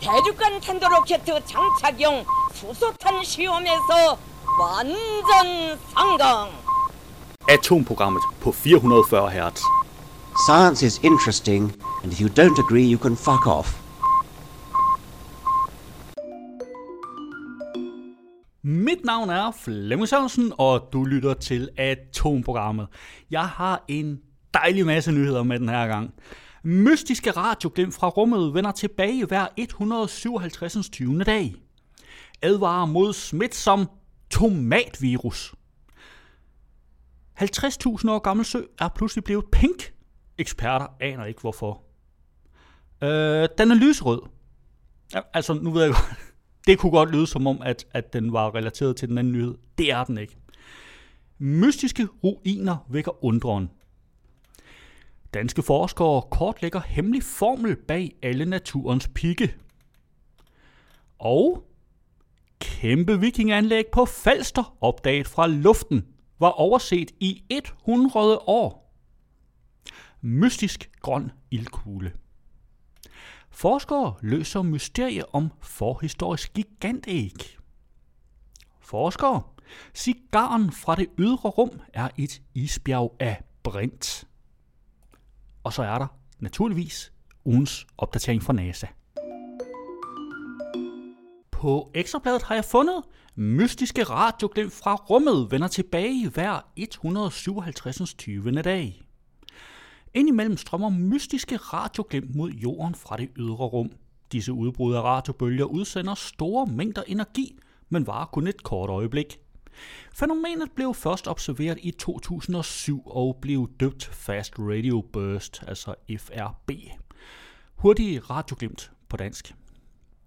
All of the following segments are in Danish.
대륙간 탄도로켓 장착용 수소탄 시험에서 완전 성공. Atomprogrammet på 440 Hz. Science is interesting, and if you don't agree, you can fuck off. Mit navn er Flemming Sørensen, og du lytter til Atomprogrammet. Jeg har en dejlig masse nyheder med den her gang. Mystiske radioglimt fra rummet vender tilbage hver 157. 20. dag. Advarer mod smitsom tomatvirus. 50.000 år gammel sø er pludselig blevet pink. Eksperter aner ikke hvorfor. Øh, den er lysrød. Ja, altså, nu ved jeg godt, det kunne godt lyde som om, at, at den var relateret til den anden nyhed. Det er den ikke. Mystiske ruiner vækker undren. Danske forskere kortlægger hemmelig formel bag alle naturens pigge. Og kæmpe vikinganlæg på Falster, opdaget fra luften, var overset i 100 år. Mystisk grøn ildkugle. Forskere løser mysterie om forhistorisk gigantæg. Forskere. Cigaren fra det ydre rum er et isbjerg af brint. Og så er der naturligvis ugens opdatering fra NASA. På Ekstrabladet har jeg fundet, mystiske radioglimt fra rummet vender tilbage hver 157. 20. dag. Indimellem strømmer mystiske radioglimt mod jorden fra det ydre rum. Disse udbrud af radiobølger udsender store mængder energi, men varer kun et kort øjeblik. Fænomenet blev først observeret i 2007 og blev døbt Fast Radio Burst, altså FRB. Hurtig radioglimt på dansk.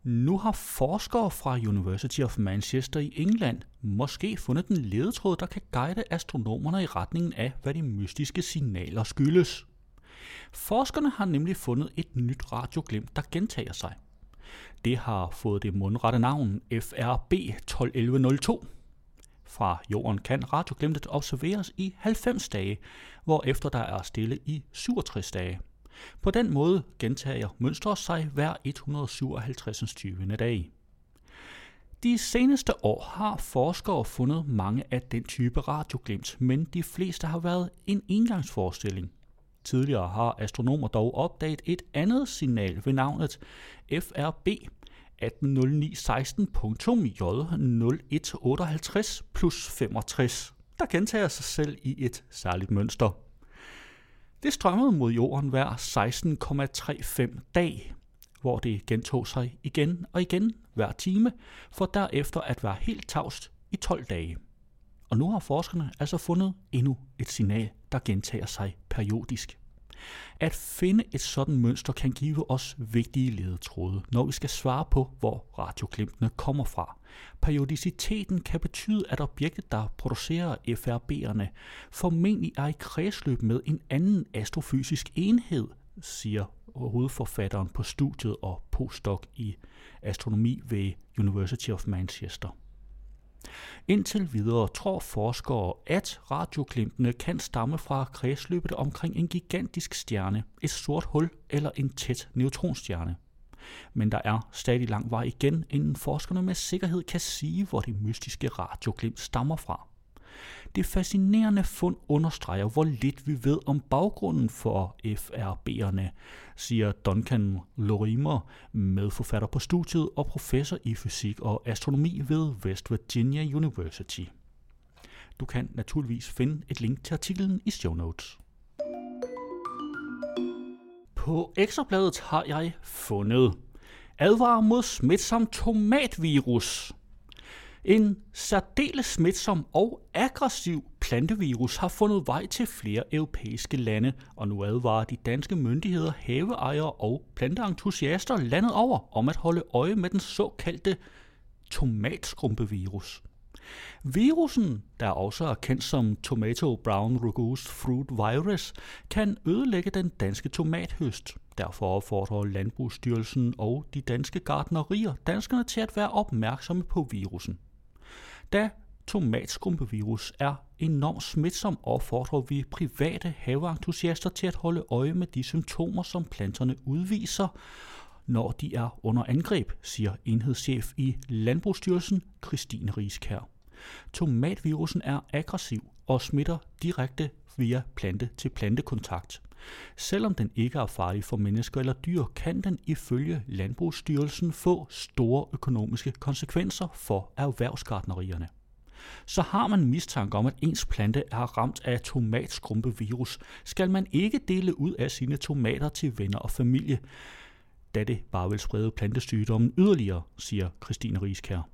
Nu har forskere fra University of Manchester i England måske fundet den ledetråd, der kan guide astronomerne i retningen af, hvad de mystiske signaler skyldes. Forskerne har nemlig fundet et nyt radioglimt, der gentager sig. Det har fået det mundrette navn FRB 121102. Fra jorden kan radioglimtet observeres i 90 dage, hvorefter der er stille i 67 dage. På den måde gentager mønstret sig hver 157. 20. dag. De seneste år har forskere fundet mange af den type radioglimt, men de fleste har været en engangsforestilling. Tidligere har astronomer dog opdaget et andet signal ved navnet FRB 180916.J0158 plus 65, der gentager sig selv i et særligt mønster. Det strømmede mod jorden hver 16,35 dag, hvor det gentog sig igen og igen hver time, for derefter at være helt tavst i 12 dage. Og nu har forskerne altså fundet endnu et signal, der gentager sig periodisk. At finde et sådan mønster kan give os vigtige ledetråde, når vi skal svare på, hvor radioklimtene kommer fra. Periodiciteten kan betyde, at objektet, der producerer FRB'erne, formentlig er i kredsløb med en anden astrofysisk enhed, siger hovedforfatteren på studiet og postdoc i astronomi ved University of Manchester. Indtil videre tror forskere, at radioklimtene kan stamme fra kredsløbet omkring en gigantisk stjerne, et sort hul eller en tæt neutronstjerne. Men der er stadig lang vej igen, inden forskerne med sikkerhed kan sige, hvor det mystiske radioglimt stammer fra. Det fascinerende fund understreger, hvor lidt vi ved om baggrunden for FRB'erne, siger Duncan Lorimer, medforfatter på studiet og professor i fysik og astronomi ved West Virginia University. Du kan naturligvis finde et link til artiklen i show notes. På ekstrabladet har jeg fundet advarer mod smitsom tomatvirus. En særdeles smitsom og aggressiv plantevirus har fundet vej til flere europæiske lande, og nu advarer de danske myndigheder, haveejere og planteentusiaster landet over om at holde øje med den såkaldte tomatskrumpevirus. Virusen, der også er kendt som Tomato Brown Rugose Fruit Virus, kan ødelægge den danske tomathøst. Derfor opfordrer Landbrugsstyrelsen og de danske gardnerier danskerne til at være opmærksomme på virusen. Da tomatskrumpevirus er enormt smitsom, opfordrer vi private haveentusiaster til at holde øje med de symptomer, som planterne udviser, når de er under angreb, siger enhedschef i Landbrugsstyrelsen Christine Rieskær. Tomatvirusen er aggressiv og smitter direkte via plante til plantekontakt. Selvom den ikke er farlig for mennesker eller dyr, kan den ifølge Landbrugsstyrelsen få store økonomiske konsekvenser for erhvervsgartnerierne. Så har man mistanke om, at ens plante er ramt af tomatskrumpevirus, skal man ikke dele ud af sine tomater til venner og familie, da det bare vil sprede plantesygdommen yderligere, siger Christine Rieskær.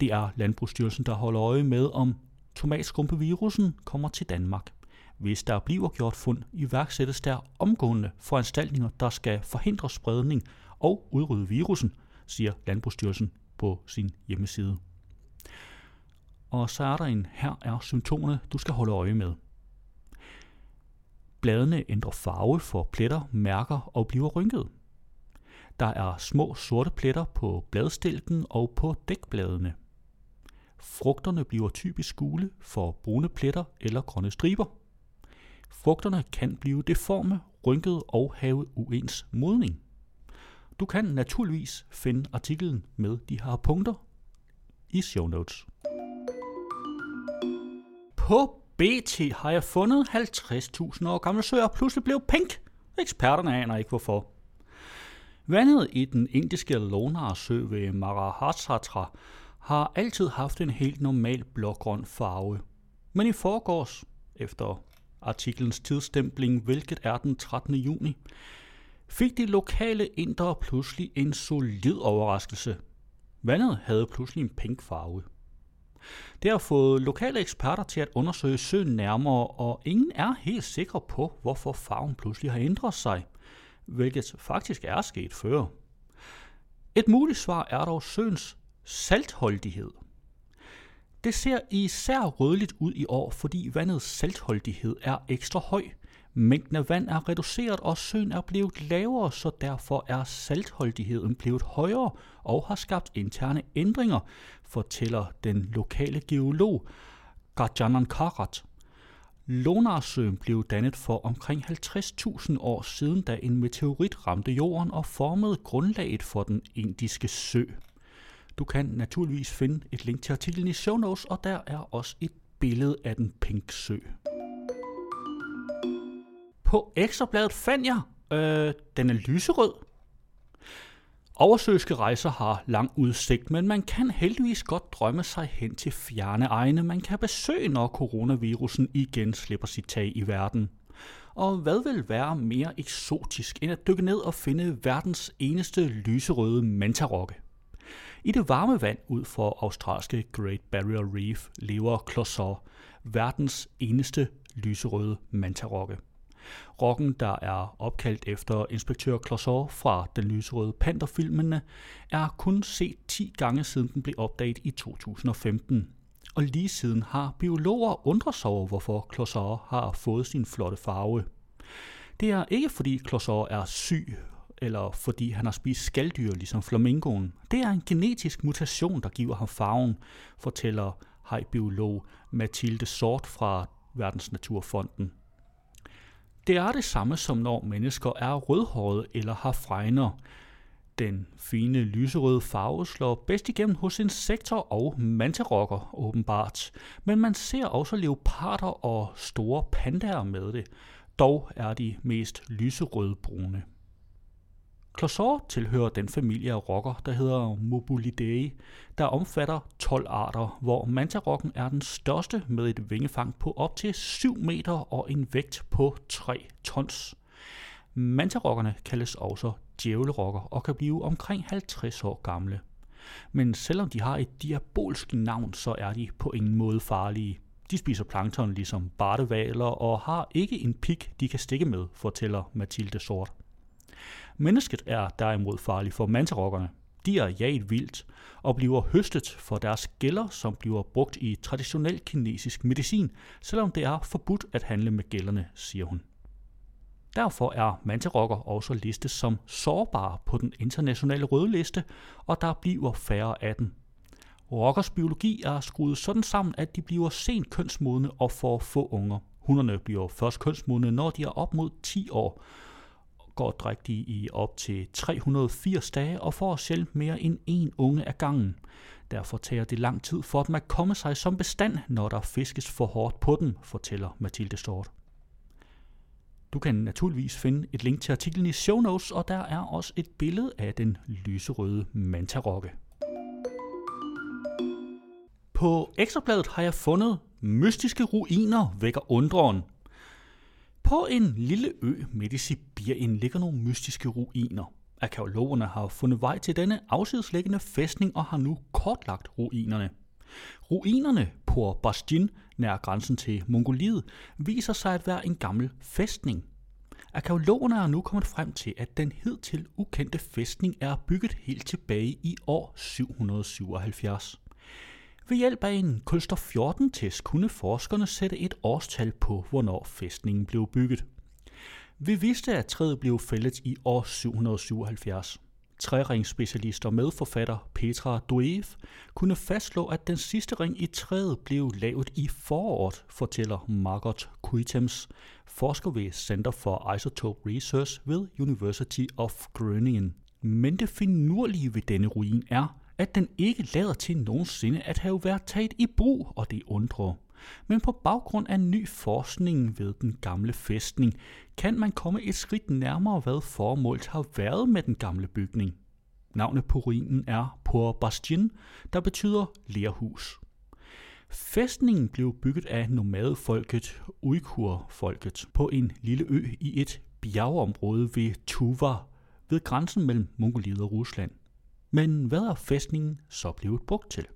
Det er Landbrugsstyrelsen, der holder øje med, om tomatskrumpevirusen kommer til Danmark. Hvis der bliver gjort fund, iværksættes der omgående foranstaltninger, der skal forhindre spredning og udrydde virusen, siger Landbrugsstyrelsen på sin hjemmeside. Og så er der en, her er symptomerne, du skal holde øje med. Bladene ændrer farve for pletter, mærker og bliver rynket. Der er små sorte pletter på bladstilken og på dækbladene. Frugterne bliver typisk gule for brune pletter eller grønne striber. Frugterne kan blive deforme, rynkede og have uens modning. Du kan naturligvis finde artiklen med de her punkter i show notes. På BT har jeg fundet 50.000 år gammel søer og pludselig blev pink. Eksperterne aner ikke hvorfor. Vandet i den indiske Lonar-sø ved Marahasatra har altid haft en helt normal blågrøn farve. Men i forgårs, efter artiklens tidsstempling, hvilket er den 13. juni, fik de lokale indere pludselig en solid overraskelse. Vandet havde pludselig en pink farve. Det har fået lokale eksperter til at undersøge søen nærmere, og ingen er helt sikre på, hvorfor farven pludselig har ændret sig, hvilket faktisk er sket før. Et muligt svar er dog søens saltholdighed. Det ser især rødligt ud i år, fordi vandets saltholdighed er ekstra høj. Mængden af vand er reduceret, og søen er blevet lavere, så derfor er saltholdigheden blevet højere og har skabt interne ændringer, fortæller den lokale geolog Gajanan Karat. Lonarsøen blev dannet for omkring 50.000 år siden, da en meteorit ramte jorden og formede grundlaget for den indiske sø. Du kan naturligvis finde et link til artiklen i show notes, og der er også et billede af den pink sø. På ekstrabladet fandt jeg, øh, den er lyserød. Oversøske rejser har lang udsigt, men man kan heldigvis godt drømme sig hen til fjerne egne, man kan besøge, når coronavirusen igen slipper sit tag i verden. Og hvad vil være mere eksotisk end at dykke ned og finde verdens eneste lyserøde mantarokke? I det varme vand ud for australske Great Barrier Reef lever Closor, verdens eneste lyserøde mantarokke. Rokken, der er opkaldt efter inspektør Closor fra den lyserøde panterfilmene, er kun set 10 gange siden den blev opdaget i 2015. Og lige siden har biologer undret sig over, hvorfor Closor har fået sin flotte farve. Det er ikke fordi Closor er syg eller fordi han har spist skalddyr ligesom flamingoen. Det er en genetisk mutation, der giver ham farven, fortæller hajbiolog Mathilde Sort fra Verdensnaturfonden. Det er det samme som når mennesker er rødhårede eller har fregner. Den fine lyserøde farve slår bedst igennem hos insekter og mantarokker åbenbart, men man ser også leoparder og store pandaer med det. Dog er de mest lyserødbrune. Closaur tilhører den familie af rokker, der hedder Mobulidae, der omfatter 12 arter, hvor mantarokken er den største med et vingefang på op til 7 meter og en vægt på 3 tons. Mantarokkerne kaldes også djævlerokker og kan blive omkring 50 år gamle. Men selvom de har et diabolsk navn, så er de på ingen måde farlige. De spiser plankton ligesom bartevaler og har ikke en pik, de kan stikke med, fortæller Mathilde Sort. Mennesket er derimod farlig for mantarokkerne. De er jaget vildt og bliver høstet for deres gælder, som bliver brugt i traditionel kinesisk medicin, selvom det er forbudt at handle med gælderne, siger hun. Derfor er mantarokker også listet som sårbare på den internationale rødliste, og der bliver færre af dem. Rokkers biologi er skruet sådan sammen, at de bliver sent kønsmodne og får få unger. Hunderne bliver først kønsmodne, når de er op mod 10 år, går drægtige i op til 380 dage og får sjældent mere end en unge af gangen. Derfor tager det lang tid for dem at komme sig som bestand, når der fiskes for hårdt på dem, fortæller Mathilde Stort. Du kan naturligvis finde et link til artiklen i show notes, og der er også et billede af den lyserøde mantarokke. På Ekstrabladet har jeg fundet mystiske ruiner vækker undren. På en lille ø midt i Sibirien ligger nogle mystiske ruiner. Arkeologerne har fundet vej til denne afsidesliggende fæstning og har nu kortlagt ruinerne. Ruinerne på Bastin, nær grænsen til Mongoliet, viser sig at være en gammel fæstning. Arkeologerne er nu kommet frem til, at den hidtil ukendte fæstning er bygget helt tilbage i år 777. Ved hjælp af en kulstof 14 test kunne forskerne sætte et årstal på, hvornår fæstningen blev bygget. Vi vidste, at træet blev fældet i år 777. Træringsspecialist og medforfatter Petra Duev kunne fastslå, at den sidste ring i træet blev lavet i foråret, fortæller Margot Kuitems, forsker ved Center for Isotope Research ved University of Groningen. Men det finurlige ved denne ruin er, at den ikke lader til nogensinde at have været taget i brug, og det undrer. Men på baggrund af ny forskning ved den gamle fæstning, kan man komme et skridt nærmere, hvad formålet har været med den gamle bygning. Navnet på ruinen er Por Bastien, der betyder lerhus. Fæstningen blev bygget af nomadefolket Uighur-folket på en lille ø i et bjergeområde ved Tuva, ved grænsen mellem Mongoliet og Rusland. Men hvad er fæstningen så blevet brugt til?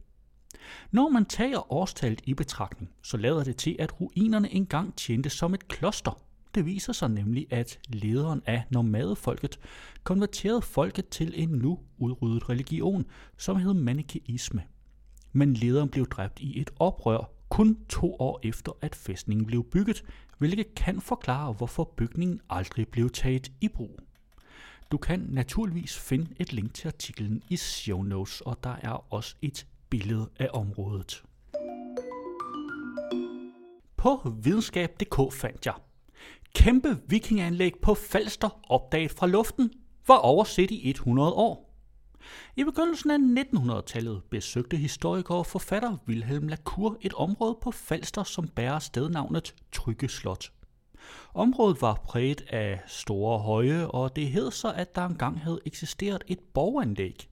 Når man tager årstallet i betragtning, så lader det til, at ruinerne engang tjente som et kloster. Det viser sig nemlig, at lederen af nomadefolket konverterede folket til en nu udryddet religion, som hed manikeisme. Men lederen blev dræbt i et oprør kun to år efter, at fæstningen blev bygget, hvilket kan forklare, hvorfor bygningen aldrig blev taget i brug. Du kan naturligvis finde et link til artiklen i show notes, og der er også et billede af området. På videnskab.dk fandt jeg Kæmpe vikinganlæg på Falster opdaget fra luften var overset i 100 år. I begyndelsen af 1900-tallet besøgte historiker og forfatter Wilhelm Lacour et område på Falster, som bærer stednavnet Trygge Slot. Området var præget af store høje, og det hed så, at der engang havde eksisteret et borganlæg.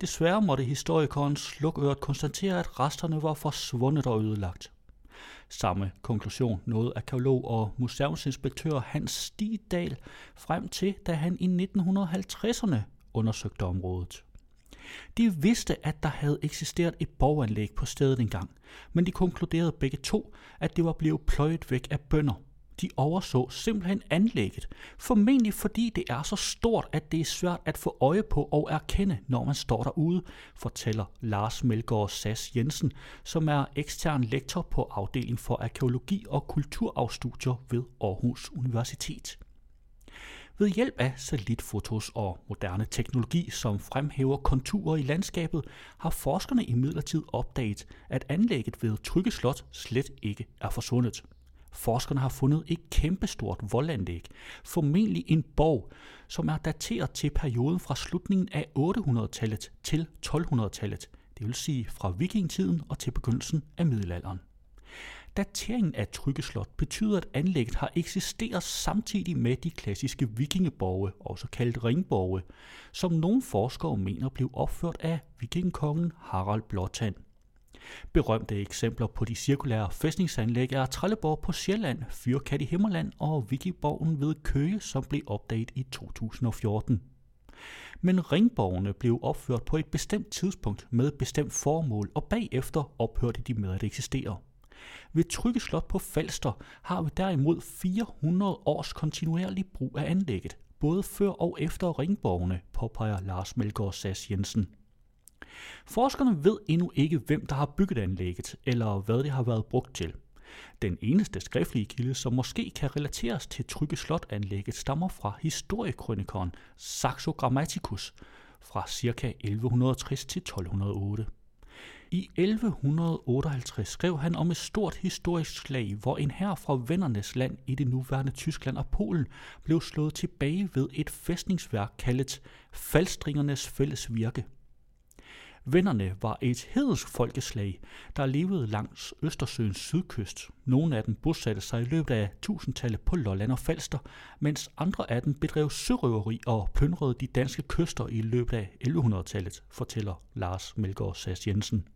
Desværre måtte historikeren slukøret konstatere, at resterne var forsvundet og ødelagt. Samme konklusion nåede arkeolog og museumsinspektør Hans Stigdal frem til, da han i 1950'erne undersøgte området. De vidste, at der havde eksisteret et borganlæg på stedet engang, men de konkluderede begge to, at det var blevet pløjet væk af bønder – de overså simpelthen anlægget, formentlig fordi det er så stort, at det er svært at få øje på og erkende, når man står derude, fortæller Lars Melgaard Sass Jensen, som er ekstern lektor på afdeling for arkeologi og kulturarvstudier ved Aarhus Universitet. Ved hjælp af satellitfotos og moderne teknologi, som fremhæver konturer i landskabet, har forskerne imidlertid opdaget, at anlægget ved Trygge Slot slet ikke er forsvundet. Forskerne har fundet et kæmpestort voldanlæg, formentlig en borg, som er dateret til perioden fra slutningen af 800-tallet til 1200-tallet, det vil sige fra vikingetiden og til begyndelsen af middelalderen. Dateringen af Tryggeslot betyder, at anlægget har eksisteret samtidig med de klassiske vikingeborge, også kaldt ringborge, som nogle forskere mener blev opført af vikingekongen Harald Blåtand. Berømte eksempler på de cirkulære fæstningsanlæg er Trelleborg på Sjælland, Fyrkat i Himmerland og Vikiborgen ved Køge, som blev opdaget i 2014. Men ringborgene blev opført på et bestemt tidspunkt med et bestemt formål, og bagefter ophørte de med at eksistere. Ved Trygge Slot på Falster har vi derimod 400 års kontinuerlig brug af anlægget, både før og efter ringborgene, påpeger Lars Melgaard Sass Jensen. Forskerne ved endnu ikke, hvem der har bygget anlægget, eller hvad det har været brugt til. Den eneste skriftlige kilde, som måske kan relateres til Trygge Slot-anlægget, stammer fra historiekronikeren Saxo Grammaticus fra ca. 1160 til 1208. I 1158 skrev han om et stort historisk slag, hvor en hær fra vennernes land i det nuværende Tyskland og Polen blev slået tilbage ved et fæstningsværk kaldet Falstringernes fælles virke. Vennerne var et hedensk folkeslag, der levede langs Østersøens sydkyst. Nogle af dem bosatte sig i løbet af tusindtallet på Lolland og Falster, mens andre af dem bedrev sørøveri og plyndrede de danske kyster i løbet af 1100-tallet, fortæller Lars Melgaard Sass Jensen.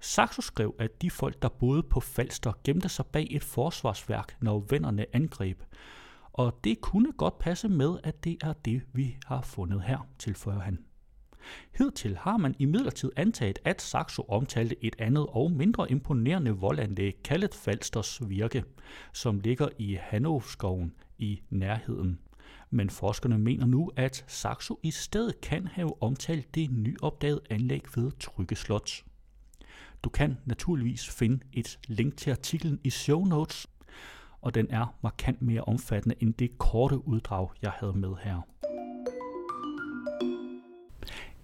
Saxo skrev, at de folk, der boede på Falster, gemte sig bag et forsvarsværk, når vennerne angreb. Og det kunne godt passe med, at det er det, vi har fundet her, tilføjer han. Hidtil har man imidlertid antaget, at Saxo omtalte et andet og mindre imponerende voldanlæg kaldet Falsters Virke, som ligger i Hanovskoven i nærheden. Men forskerne mener nu, at Saxo i stedet kan have omtalt det nyopdagede anlæg ved Tryggeslot. Du kan naturligvis finde et link til artiklen i show notes, og den er markant mere omfattende end det korte uddrag, jeg havde med her.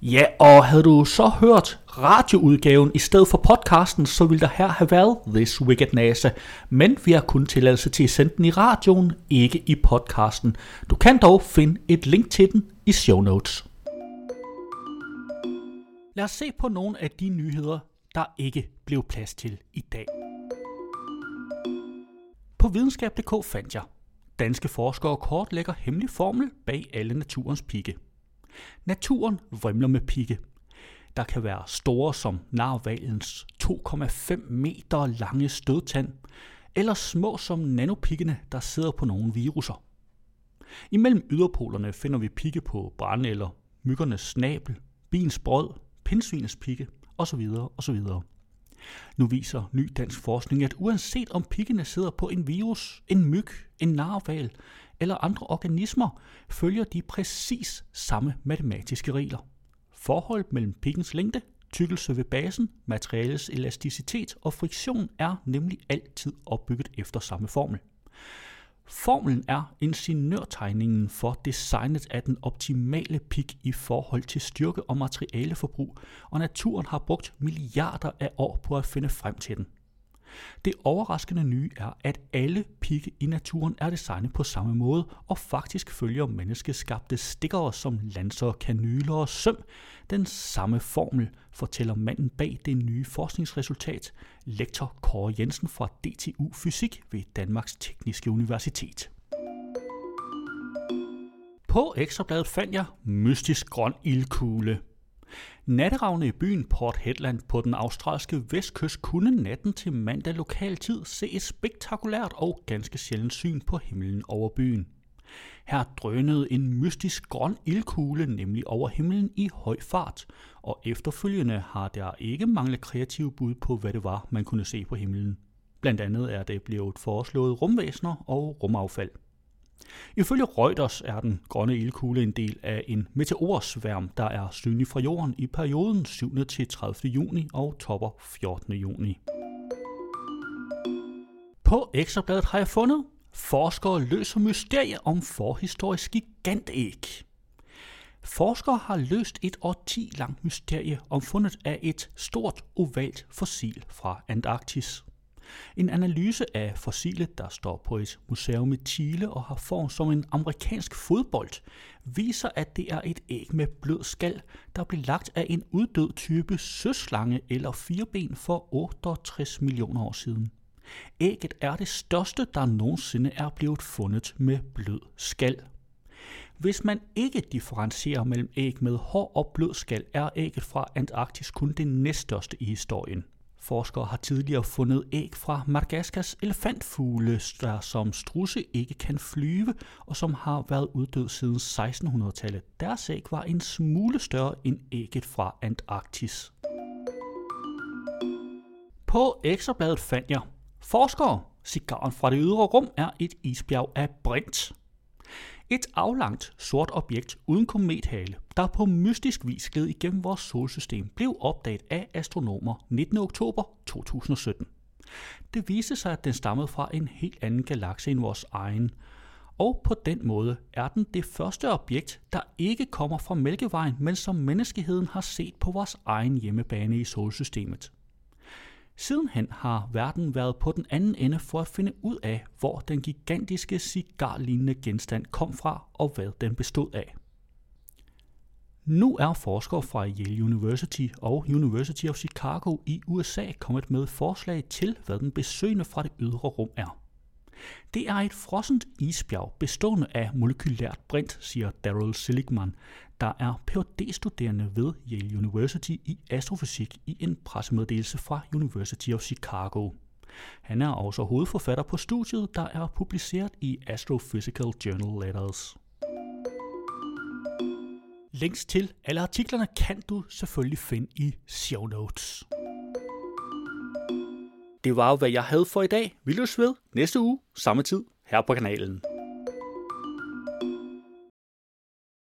Ja, og havde du så hørt radioudgaven i stedet for podcasten, så ville der her have været This Wicked NASA. Men vi har kun tilladelse til at sende den i radioen, ikke i podcasten. Du kan dog finde et link til den i show notes. Lad os se på nogle af de nyheder, der ikke blev plads til i dag. På videnskab.dk fandt jeg, danske forskere kortlægger hemmelig formel bag alle naturens pigge. Naturen vrimler med pigge. Der kan være store som narvalens 2,5 meter lange stødtand, eller små som nanopiggene, der sidder på nogle viruser. Imellem yderpolerne finder vi pigge på brændeller, myggernes snabel, bins brød, pindsvinets pigge osv. osv. Nu viser ny dansk forskning, at uanset om piggene sidder på en virus, en myg, en narval eller andre organismer, følger de præcis samme matematiske regler. Forholdet mellem pikkens længde, tykkelse ved basen, materialets elasticitet og friktion er nemlig altid opbygget efter samme formel. Formlen er ingeniørtegningen for designet af den optimale pik i forhold til styrke og materialeforbrug, og naturen har brugt milliarder af år på at finde frem til den. Det overraskende nye er, at alle pigge i naturen er designet på samme måde, og faktisk følger menneskeskabte stikker som lanser, kanyler og søm. Den samme formel, fortæller manden bag det nye forskningsresultat, lektor Kåre Jensen fra DTU Fysik ved Danmarks Tekniske Universitet. På ekstrabladet fandt jeg mystisk grøn ildkugle – Natteravne i byen Port Hedland på den australske vestkyst kunne natten til mandag lokal tid se et spektakulært og ganske sjældent syn på himlen over byen. Her drønede en mystisk grøn ildkugle nemlig over himlen i høj fart, og efterfølgende har der ikke manglet kreative bud på, hvad det var, man kunne se på himlen. Blandt andet er det blevet foreslået rumvæsener og rumaffald. Ifølge Reuters er den grønne ildkugle en del af en meteorsværm, der er synlig fra jorden i perioden 7. til 30. juni og topper 14. juni. På Ekstrabladet har jeg fundet, forskere løser mysterier om forhistorisk gigantæg. Forskere har løst et 10 langt mysterie om fundet af et stort ovalt fossil fra Antarktis. En analyse af fossilet, der står på et museum i Chile og har form som en amerikansk fodbold, viser, at det er et æg med blød skal, der blev lagt af en uddød type søslange eller fireben for 68 millioner år siden. Ægget er det største, der nogensinde er blevet fundet med blød skal. Hvis man ikke differentierer mellem æg med hård og blød skal, er ægget fra Antarktis kun det næststørste i historien. Forskere har tidligere fundet æg fra Madagaskars elefantfugle, der som strusse ikke kan flyve, og som har været uddød siden 1600-tallet. Deres æg var en smule større end ægget fra Antarktis. På ekstrabladet fandt jeg, forskere, cigaren fra det ydre rum er et isbjerg af brint. Et aflangt, sort objekt uden komethale, der på mystisk vis gled igennem vores solsystem, blev opdaget af astronomer 19. oktober 2017. Det viste sig, at den stammede fra en helt anden galakse end vores egen, og på den måde er den det første objekt, der ikke kommer fra Mælkevejen, men som menneskeheden har set på vores egen hjemmebane i solsystemet. Sidenhen har verden været på den anden ende for at finde ud af, hvor den gigantiske cigarlignende genstand kom fra og hvad den bestod af. Nu er forskere fra Yale University og University of Chicago i USA kommet med forslag til, hvad den besøgende fra det ydre rum er. Det er et frossent isbjerg bestående af molekylært brint, siger Daryl Seligman, der er Ph.D.-studerende ved Yale University i astrofysik i en pressemeddelelse fra University of Chicago. Han er også hovedforfatter på studiet, der er publiceret i Astrophysical Journal Letters. Links til alle artiklerne kan du selvfølgelig finde i show notes. Det var hvad jeg havde for i dag. Vi løs ved næste uge, samme tid, her på kanalen.